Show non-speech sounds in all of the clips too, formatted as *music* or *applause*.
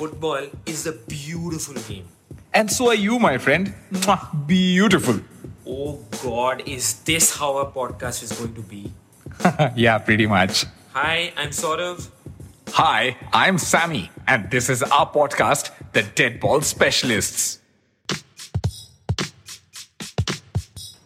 football is a beautiful game. And so are you, my friend. Mwah, beautiful. Oh God, is this how our podcast is going to be? *laughs* yeah, pretty much. Hi, I'm Saurav. Hi, I'm Sammy, and this is our podcast, The Dead Ball Specialists.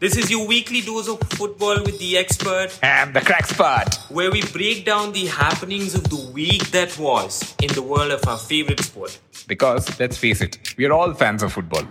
This is your weekly dose of football with the expert, And the crack spot. where we break down the happenings of the week that was in the world of our favorite sport. Because, let's face it, we're all fans of football.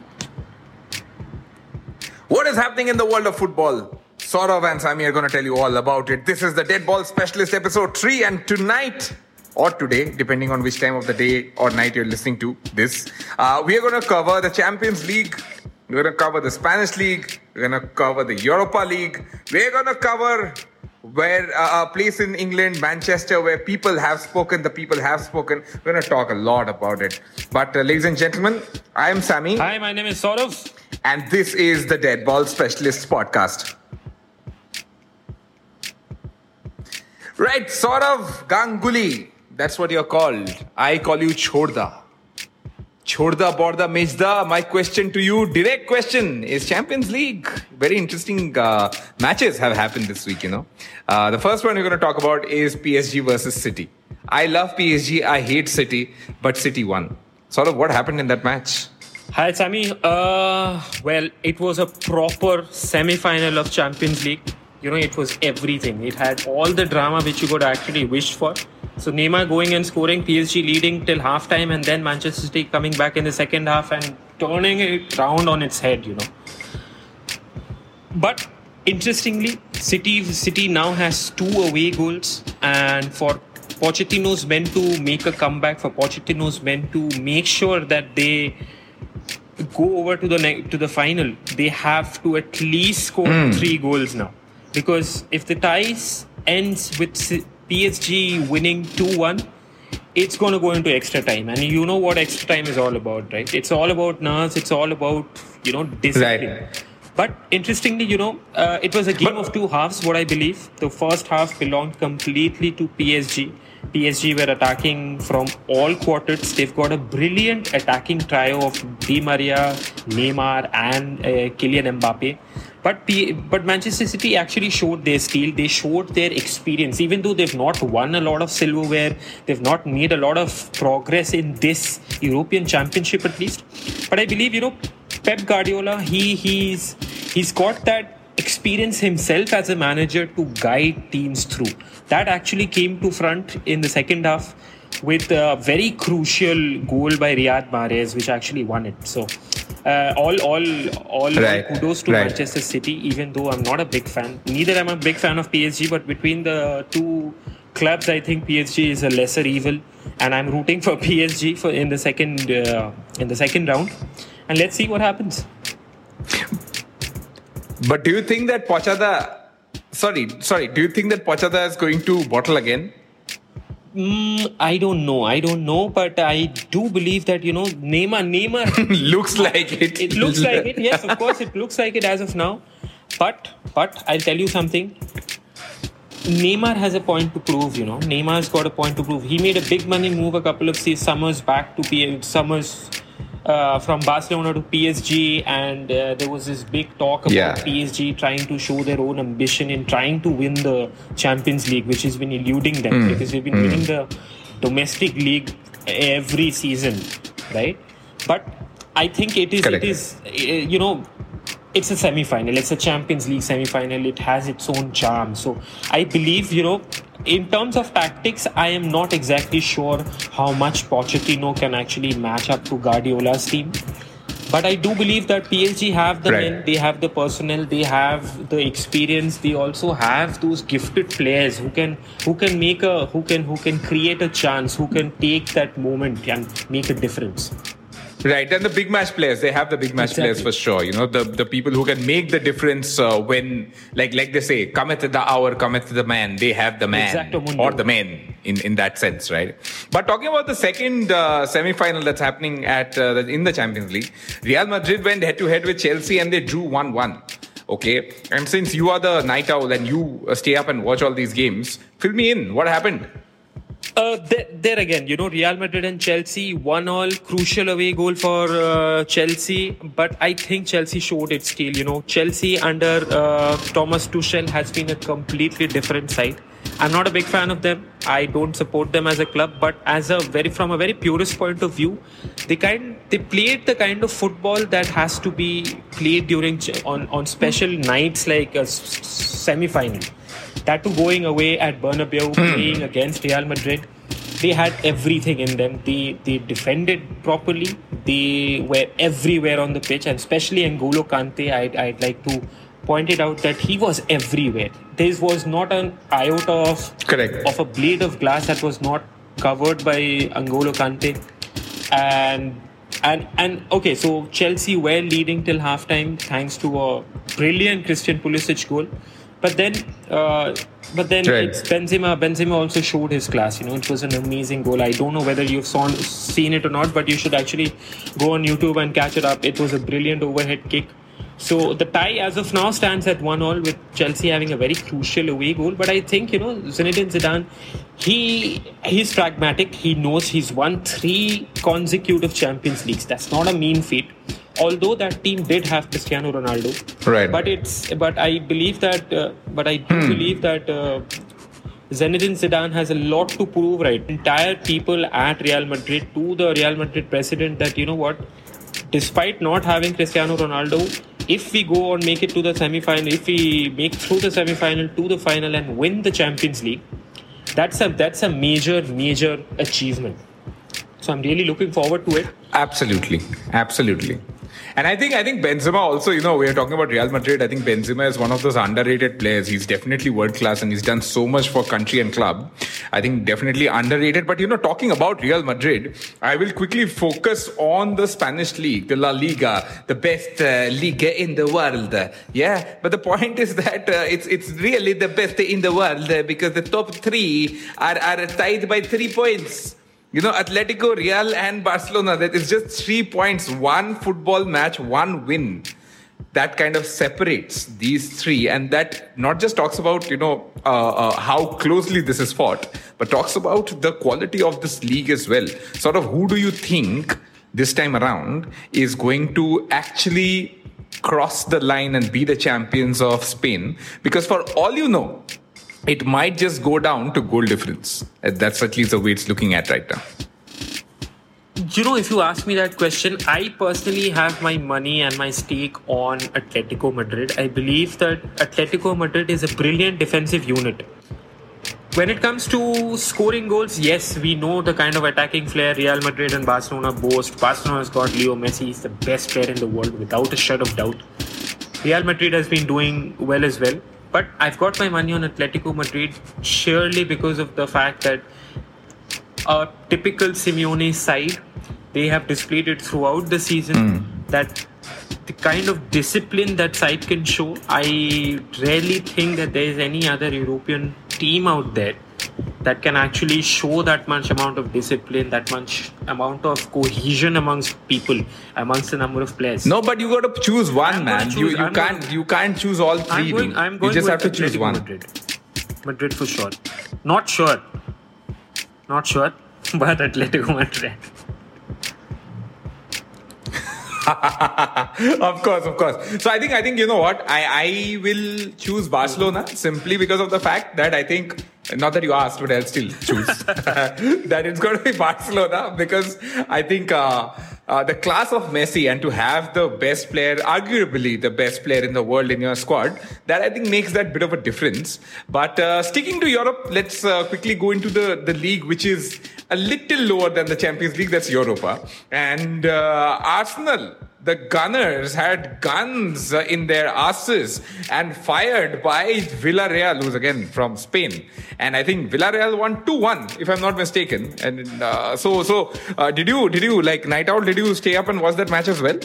What is happening in the world of football? Saurav and Sami are going to tell you all about it. This is the Dead Ball Specialist episode 3, and tonight, or today, depending on which time of the day or night you're listening to this, uh, we are going to cover the Champions League. We're going to cover the Spanish League. We're going to cover the Europa League. We're going to cover where uh, a place in England, Manchester, where people have spoken, the people have spoken. We're going to talk a lot about it. But, uh, ladies and gentlemen, I am Sammy, Hi, my name is Saurav. and this is the Dead Ball Specialists podcast. Right, Saurav Ganguly. That's what you're called. I call you Chorda. Chorda Borda Mejda. My question to you, direct question, is Champions League. Very interesting uh, matches have happened this week, you know. Uh, the first one we're going to talk about is PSG versus City. I love PSG, I hate City, but City won. Saurav, what happened in that match? Hi, Sammy. Uh, well, it was a proper semi-final of Champions League. You know, it was everything. It had all the drama which you could actually wish for. So Neymar going and scoring, PSG leading till halftime, and then Manchester City coming back in the second half and turning it round on its head. You know. But interestingly, City City now has two away goals, and for Pochettino's men to make a comeback, for Pochettino's men to make sure that they go over to the ne- to the final, they have to at least score hmm. three goals now. Because if the ties ends with PSG winning two one, it's going to go into extra time, and you know what extra time is all about, right? It's all about nerves. It's all about you know discipline. Right. But interestingly, you know, uh, it was a game of two halves. What I believe, the first half belonged completely to PSG. PSG were attacking from all quarters. They've got a brilliant attacking trio of Di Maria, Neymar, and uh, Kylian Mbappe. But P- but Manchester City actually showed their steel. They showed their experience. Even though they've not won a lot of silverware, they've not made a lot of progress in this European Championship at least. But I believe you know Pep Guardiola, he he's he's got that experience himself as a manager to guide teams through. That actually came to front in the second half with a very crucial goal by Riyad Mahrez, which actually won it. So, uh, all all all Right, kudos to right. Manchester City. Even though I'm not a big fan, neither am I a big fan of PSG. But between the two clubs, I think PSG is a lesser evil, and I'm rooting for *laughs* PSG for in the second uh, in the second round. And let's see what happens. But do you think that Pochada, sorry, sorry, do you think that Pochada is going to bottle again? Mm, I don't know. I don't know, but I do believe that you know Neymar. Neymar. *laughs* Looks like it. it looks like it. Yes, of course, it looks like it as of now. But but I'll tell you something. Neymar has a point to prove. You know, Neymar's got a point to prove. He made a big money move a couple of summers back to P- summers. Uh, from Barcelona to PSG, and uh, there was this big talk about Yeah. PSG trying to show their own ambition in trying to win the Champions League, which has been eluding them Hmm. because they've been winning the domestic league every season, right? But I think it is Correct. it is uh, you know it's a semi-final it's a champions league semi-final it has its own charm. So i believe you know in terms of tactics i am not exactly sure how much pochettino can actually match up to guardiola's team. But i do believe that psg have the Right. men they have the personnel they have the experience they also have those gifted players who can who can make a who can who can create a chance who can take that moment and make a difference Right, and the big match players, they have the big match Exactly. players for sure. You know, the, the people who can make the difference uh, when, like like they say, cometh at the hour, cometh the man. They have the man or the men in, in that sense, right? But talking about the second uh, semi-final that's happening at uh, in the Champions League, Real Madrid went head to head with Chelsea and they drew one one. Okay, and since you are the night owl and you uh, stay up and watch all these games, fill me in. What happened? Uh, there, there, again, you know, Real Madrid and Chelsea, one all crucial away goal for uh, Chelsea. But I think Chelsea showed its steel. You know, Chelsea under uh, Thomas Tuchel has been a completely different side. I'm not a big fan of them. I don't support them as a club, but as a very from a very purist point of view, they kind they played the kind of football that has to be played during on on special nights like a semi final that too going away at Bernabeu, hmm. playing against Real Madrid. They had everything in them. They they defended properly. They were everywhere on the pitch, and especially N'Golo Kante. I'd, I'd like to point it out that he was everywhere. This was not an iota of correct of a blade of glass that was not covered by N'Golo Kante, and and and okay, so Chelsea were leading till halftime thanks to a brilliant Christian Pulisic goal. But then, uh, but then right. it's Benzema. Benzema also showed his class. You know, it was an amazing goal. I don't know whether you've saw, seen it or not, but you should actually go on YouTube and catch it up. It was a brilliant overhead kick. So the tie as of now stands at one all with Chelsea having a very crucial away goal. But I think you know Zinedine Zidane, he he's pragmatic. He knows he's won three consecutive Champions Leagues. That's not a mean feat although that team did have Cristiano Ronaldo, right? But it's but I believe that uh, but I do hmm. believe that uh, Zinedine Zidane has a lot to prove. Right, entire people at Real Madrid to the Real Madrid president that you know what, despite not having Cristiano Ronaldo, if we go and make it to the semi-final, if we make through the semi-final to the final and win the Champions League, that's a that's a major major achievement. So I'm really looking forward to it. Absolutely, absolutely. And I think I think Benzema also, you know, we are talking about Real Madrid. I think Benzema is one of those underrated players. He's definitely world class and he's done so much for country and club. I think definitely underrated. But you know, talking about Real Madrid, I will quickly focus on the Spanish league, the La Liga, the best uh, liga in the world. Yeah, but the point is that uh, it's it's really the best in the world because the top three are are tied by three points. You know, Atletico, Real, and Barcelona, that is just three points, one football match, one win. That kind of separates these three. And that not just talks about, you know, uh, uh, how closely this is fought, but talks about the quality of this league as well. Saurav, who do you think this time around is going to actually cross the line and be the champions of Spain? Because for all you know, it might just go down to goal difference. Uh, that's at least the way it's looking at right now. You know, if you ask me that question, I personally have my money and my stake on Atletico Madrid. I believe that Atletico Madrid is a brilliant defensive unit. When it comes to scoring goals, yes, we know the kind of attacking flair Real Madrid and Barcelona boast. Barcelona has got Leo Messi, he's the best player in the world without a shred of doubt. Real Madrid has been doing well as well. But I've got my money on Atletico Madrid surely because of the fact that a typical Simeone side, they have displayed it throughout the season mm. that the kind of discipline that side can show, I rarely think that there is any other European team out there that can actually show that much amount of discipline, that much amount of cohesion amongst people, amongst the number of players. No, but you got to choose one, I'm man. Choose, you you I'm can't going, you can't choose all 3 I'm going, I'm going you just have to choose one. Madrid. Madrid for sure. Not sure. Not sure, *laughs* but Atletico Madrid. *laughs* of course, of course. So I think I think you know what I I will choose Barcelona simply because of the fact that I think not that you asked, but I'll still choose *laughs* *laughs* that it's going to be Barcelona because I think uh, uh, the class of Messi and to have the best player, arguably the best player in the world in your squad, that I think makes that bit of a difference. But uh, sticking to Europe, let's uh, quickly go into the, the league, which is a little lower than the Champions League, that's Europa. And uh, Arsenal the Gunners had guns in their asses and fired by Villarreal, who's again from Spain. And I think Villarreal won 2-1, if I'm not mistaken. And uh, so, so uh, did you, did you like night out? Did you stay up and watch that match as well?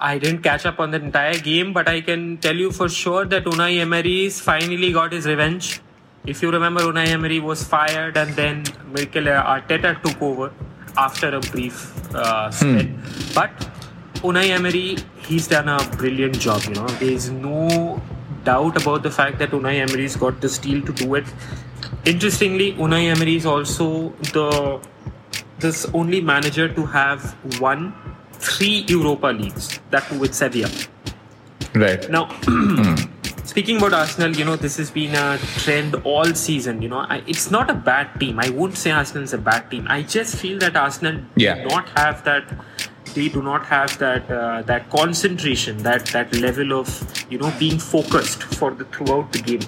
I didn't catch up on the entire game, but I can tell you for sure that Unai Emery finally got his revenge. If you remember, Unai Emery was fired, and then Mikel Arteta took over after a brief uh, split. Hmm. But Unai Emery, he's done a brilliant job. You know, there is no doubt about the fact that Unai Emery's got the steel to do it. interestingly, Unai Emery is also the this only manager to have won three Europa leagues, that too with Sevilla. Right. Now, *clears throat* speaking about Arsenal, you know, this has been a trend all season. You know, I, it's not a bad team. I won't say Arsenal is a bad team. I just feel that Arsenal Yeah. do not have that. They do not have that uh, that concentration, that that level of you know being focused for the throughout the game,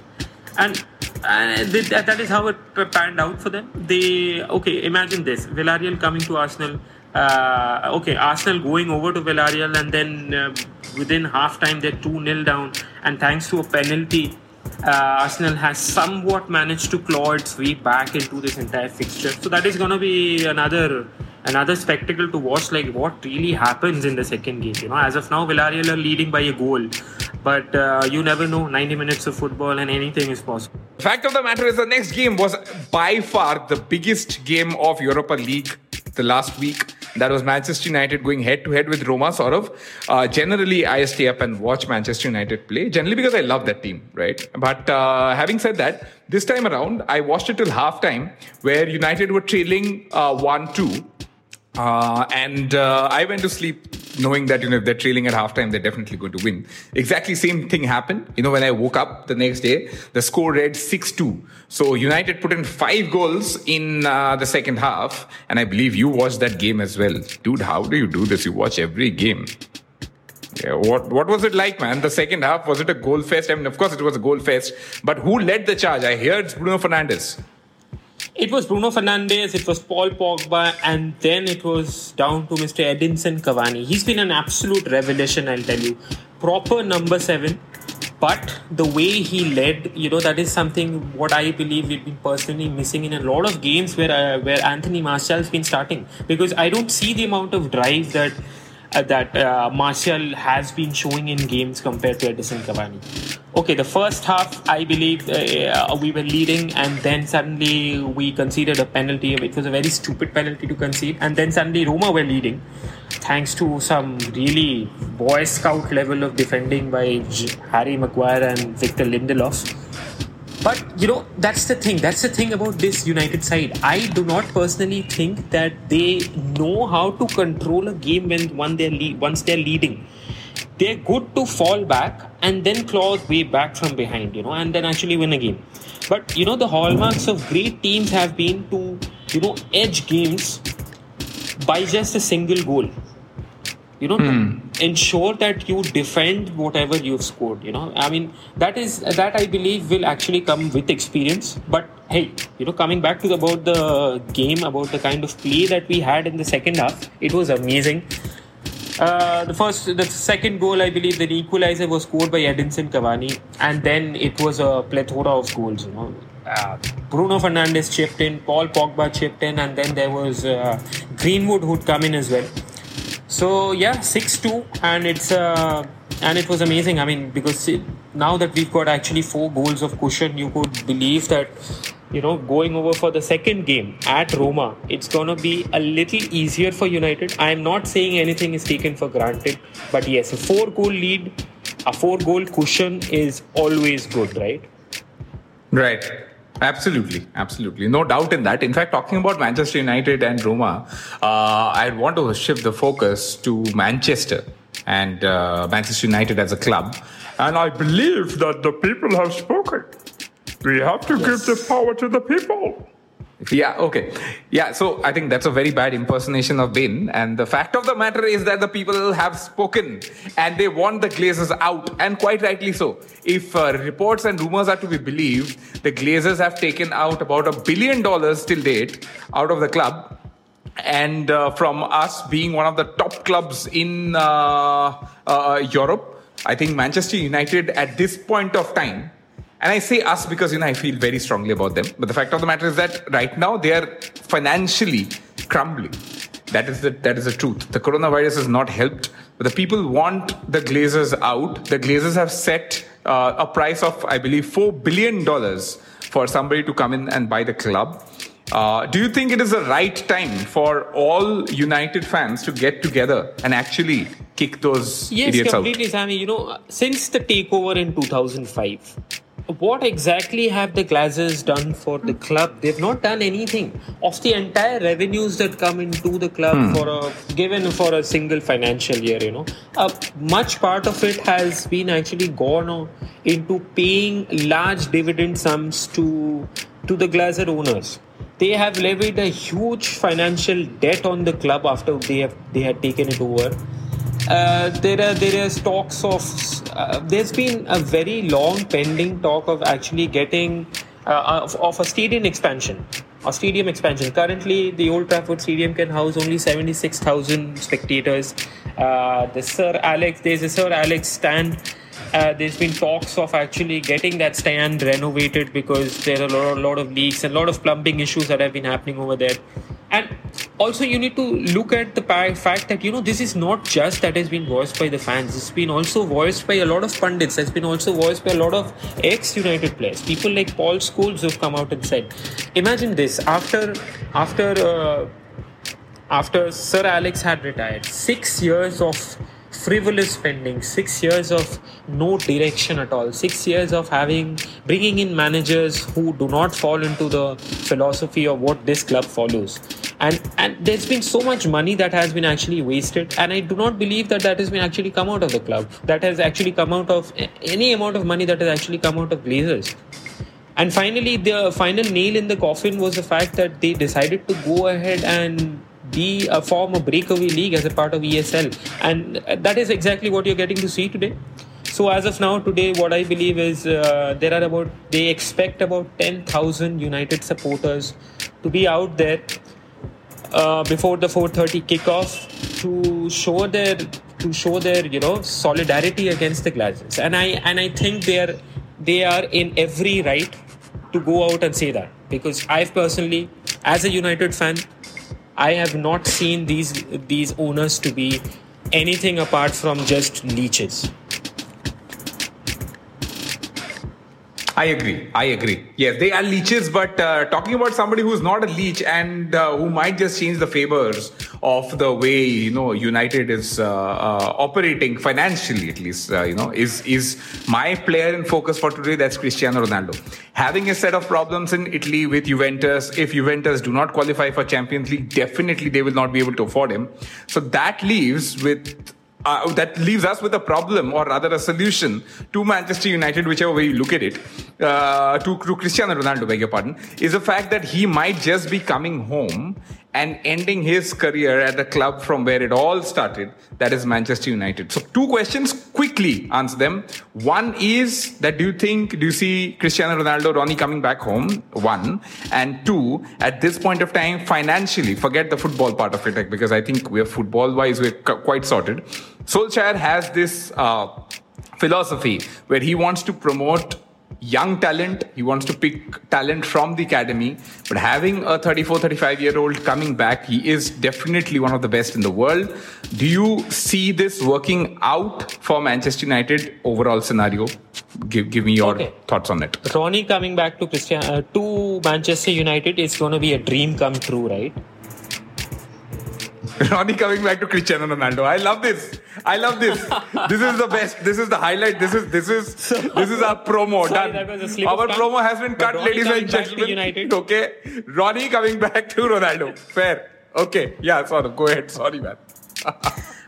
and. Uh, th- that, that is how it panned out for them. They okay. Imagine this: Villarreal coming to Arsenal. Uh, okay, Arsenal going over to Villarreal, and then uh, within half time they're 2 0 down. And thanks to a penalty, uh, Arsenal has somewhat managed to claw its way back into this entire fixture. So that is going to be another another spectacle to watch, like what really happens in the second game. You know, as of now, Villarreal are leading by a goal, but uh, you never know. 90 minutes of football, and anything is possible. The fact of the matter is, the next game was by far the biggest game of Europa League the last week. That was Manchester United going head to head with Roma, sort of. Uh, generally, I stay up and watch Manchester United play, generally because I love that team, right? But uh, having said that, this time around, I watched it till halftime, where United were trailing uh, 1 2. Uh, and uh, I went to sleep knowing that you know if they're trailing at halftime, they're definitely going to win. Exactly same thing happened. You know when I woke up the next day, the score read six two. So United put in five goals in uh, the second half, and I believe you watched that game as well, dude. How do you do this? You watch every game. Yeah, what what was it like, man? The second half was it a goal fest? I mean, of course it was a goal fest, but who led the charge? I heard Bruno Fernandes. It was Bruno Fernandes, it was Paul Pogba, and then it was down to Mr. Edinson Cavani. He's been an absolute revelation, I'll tell you. Proper number seven, but the way he led, you know, that is something what I believe we've been personally missing in a lot of games where uh, where Anthony Martial's been starting because I don't see the amount of drive that. Uh, that uh, Martial has been showing in games compared to Edinson Cavani. Okay, the first half, I believe uh, we were leading, and then suddenly we conceded a penalty. It was a very stupid penalty to concede, and then suddenly Roma were leading, thanks to some really Boy Scout level of defending by Harry Maguire and Victor Lindelof. But you know, that's the thing. That's the thing about this United side. I do not personally think that they know how to control a game when one they're once they're leading. They're good to fall back and then claw way back from behind, you know, and then actually win a game. But you know, the hallmarks of great teams have been to you know edge games by just a single goal you know to ensure that you defend whatever you've scored you know i mean that is that i believe will actually come with experience but hey you know coming back to the, about the game about the kind of play that we had in the second half it was amazing uh, the first, the second goal, I believe, the equalizer was scored by Edinson Cavani, and then it was a plethora of goals. You know, uh, Bruno Fernandes chipped in, Paul Pogba chipped in, and then there was uh, Greenwood who'd come in as well. So yeah, six two, and it's uh, and it was amazing. I mean, because it, now that we've got actually four goals of cushion, you could believe that you know going over for the second game at Roma, it's gonna be a little easier for United. I am not saying anything is taken for granted, but yes, a four goal lead, a four goal cushion is always good, right? Right. Absolutely, absolutely, no doubt in that. In fact, talking about Manchester United and Roma, uh, I want to shift the focus to Manchester and uh, Manchester United as a club. And I believe that the people have spoken. We have to give the power to the people. Yeah, okay. Yeah, so I think that's a very bad impersonation of Bin. And the fact of the matter is that the people have spoken and they want the Glazers out, and quite rightly so. If uh, reports and rumors are to be believed, the Glazers have taken out about a billion dollars till date out of the club. And uh, from us being one of the top clubs in uh, uh, Europe, I think Manchester United at this point of time and I say us because you know I feel very strongly about them. But the fact of the matter is that right now they are financially crumbling. That is the that is the truth. The coronavirus has not helped. But the people want the Glazers out. The Glazers have set uh, a price of I believe four billion dollars for somebody to come in and buy the club. Uh, do you think it is the right time for all United fans to get together and actually kick those Yes, idiots out? Yes, completely, Sammy. You know, since the takeover in 2005, what exactly have the Glazers done for the club? They've not done anything. Of the entire revenues that come into the club hmm. for a given for a single financial year, you know, uh, much part of it has been actually gone into paying large dividend sums to to the Glazer owners. They have levied a huge financial debt on the club after they have they had taken it over uh, there are there is talks of uh, there's been a very long pending talk of actually getting uh, of, of, a stadium expansion a stadium expansion. Currently the old trafford stadium can house only 76000 spectators. Uh, the sir alex there's a sir alex stand. Uh, there's been talks of actually getting that stand renovated because there are a lot, a lot of leaks and a lot of plumbing issues that have been happening over there. And also you need to look at the fact that you know this is not just that has been voiced by the fans. It's been also voiced by a lot of pundits. It's been also voiced by a lot of ex-united players. People like paul scholes who've come out and said imagine this. After after uh, after sir alex had retired six years of frivolous spending six years of no direction at all six years of having bringing in managers who do not fall into the philosophy of what this club follows and and there's been so much money that has been actually wasted and i do not believe that that has been actually come out of the club. That has actually come out of any amount of money that has actually come out of glazers and finally the final nail in the coffin was the fact that they decided to go ahead and be a form of breakaway league as a part of esl and that is exactly what you're getting to see today. So as of now today what i believe is uh, there are about they expect about 10000 united supporters to be out there uh, before the 4:30 kickoff to show their to show their you know solidarity against the Glazers, and I and I think they are they are in every right to go out and say that because I've personally, as a United fan, I have not seen these these owners to be anything apart from just leeches. I agree. I agree. Yes, they are leeches, but uh, talking about somebody who's not a leech and uh, who might just change the favors of the way you know United is uh, uh operating financially, at least uh, you know, is is my player in focus for today. That's Cristiano Ronaldo. Having a set of problems in Italy with Juventus. If Juventus do not qualify for Champions League, definitely they will not be able to afford him. So that leaves with uh, that leaves us with a problem, or rather a solution to Manchester United, whichever way you look at it, uh, to, to Cristiano Ronaldo, beg your pardon, is the fact that he might just be coming home and ending his career at the club from where it all started, that is Manchester United. So, two questions, quickly answer them. One is that do you think, do you see Cristiano Ronaldo, Ronnie coming back home? One. And two, at this point of time, financially, forget the football part of it, because I think we're football wise, we're quite sorted. Solskjaer has this uh, philosophy where he wants to promote young talent. He wants to pick talent from the academy. But having a 34, 35 year old coming back, he is definitely one of the best in the world. Do you see this working out for Manchester United overall scenario? Give, give me your okay. thoughts on it. Ronnie coming back to Christian, uh, to Manchester United is going to be a dream come true, right? *laughs* Ronnie coming back to Cristiano Ronaldo. I love this. I love this. this is the best. This is the highlight. This is this is *laughs* this is our promo. Sorry, Done. Our promo has been cut, ladies and gentlemen. *laughs* Okay. Ronnie coming back to Ronaldo. Fair. Okay. Yeah, sorry. Go ahead. Sorry, man.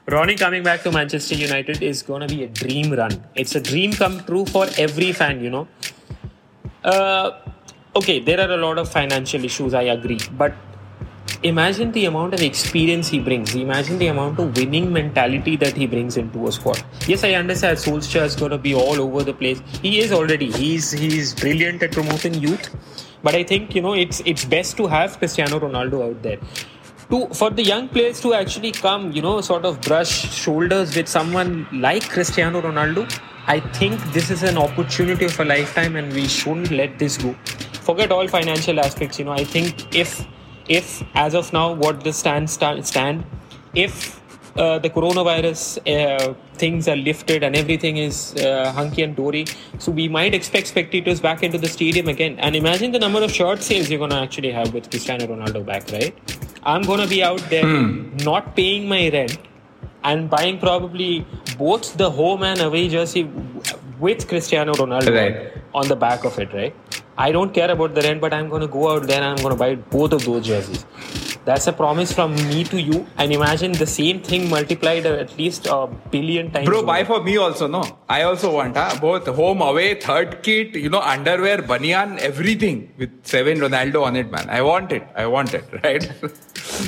Ronnie coming back to Manchester United is going to be a dream run. It's a dream come true for every fan, you know. Uh, okay, there are a lot of financial issues, I agree. But imagine the amount of experience he brings. Imagine the amount of winning mentality that he brings into a squad. Yes, I understand Solskjaer is going to be all over the place. He is already. He's he's brilliant at promoting youth. But I think you know it's it's best to have Cristiano Ronaldo out there. To, for the young players to actually come, you know, sort of brush shoulders with someone like Cristiano Ronaldo, I think this is an opportunity of a lifetime and we shouldn't let this go. Forget all financial aspects, you know. I think if if, as of now, what the stand stand, if uh, the coronavirus uh, things are lifted and everything is uh, hunky and dory. So we might expect spectators back into the stadium again. And imagine the number of shirt sales you're going to actually have with Cristiano Ronaldo back, right? I'm going to be out there mm. not paying my rent and buying probably both the home and away jersey with Cristiano Ronaldo right. on the back of it, right? I don't care about the rent, but I'm going to go out there and I'm going to buy both of those jerseys. That's a promise from me to you. And imagine the same thing multiplied at least a billion times. Bro, buy for me also, no? I also want, huh? Both home, away, third kit, you know, underwear, banyan, everything with seven Ronaldo on it, man. I want it. I want it, *laughs* right?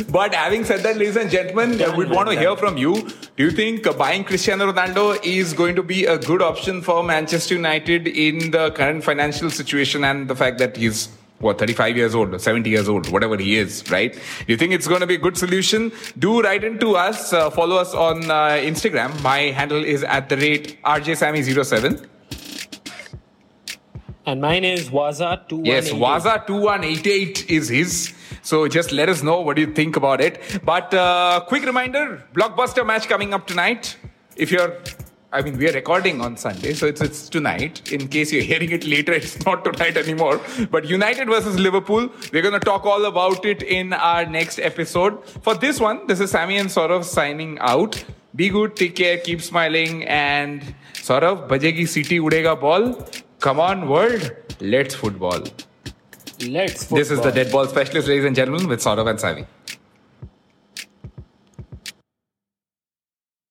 But having said that, ladies and gentlemen, Done, we'd want to hear from you. Do you think uh, buying Cristiano Ronaldo is going to be a good option for Manchester United in the current financial situation and the fact that he's what 35 years old or 70 years old whatever he is right? Do you think it's going to be a good solution? Do write into us uh, follow us on uh, instagram. My handle is at the rate rjsammy07 And mine is Waza2188. Yes, Waza2188 is his. So just let us know what you think about it. But uh, quick reminder blockbuster match coming up tonight. If you're, I mean, we are recording on Sunday, so it's, it's tonight. In case you're hearing it later, *laughs* it's not tonight anymore. But United versus Liverpool, we're going to talk all about it in our next episode. For this one, this is Sammy and Saurav signing out. Be good, take care, keep smiling, and Saurav, bajegi city udega ball. Come on, world, let's football. Let's This is the football. Dead Ball Specialist, ladies and gentlemen, with Saurav and Savi.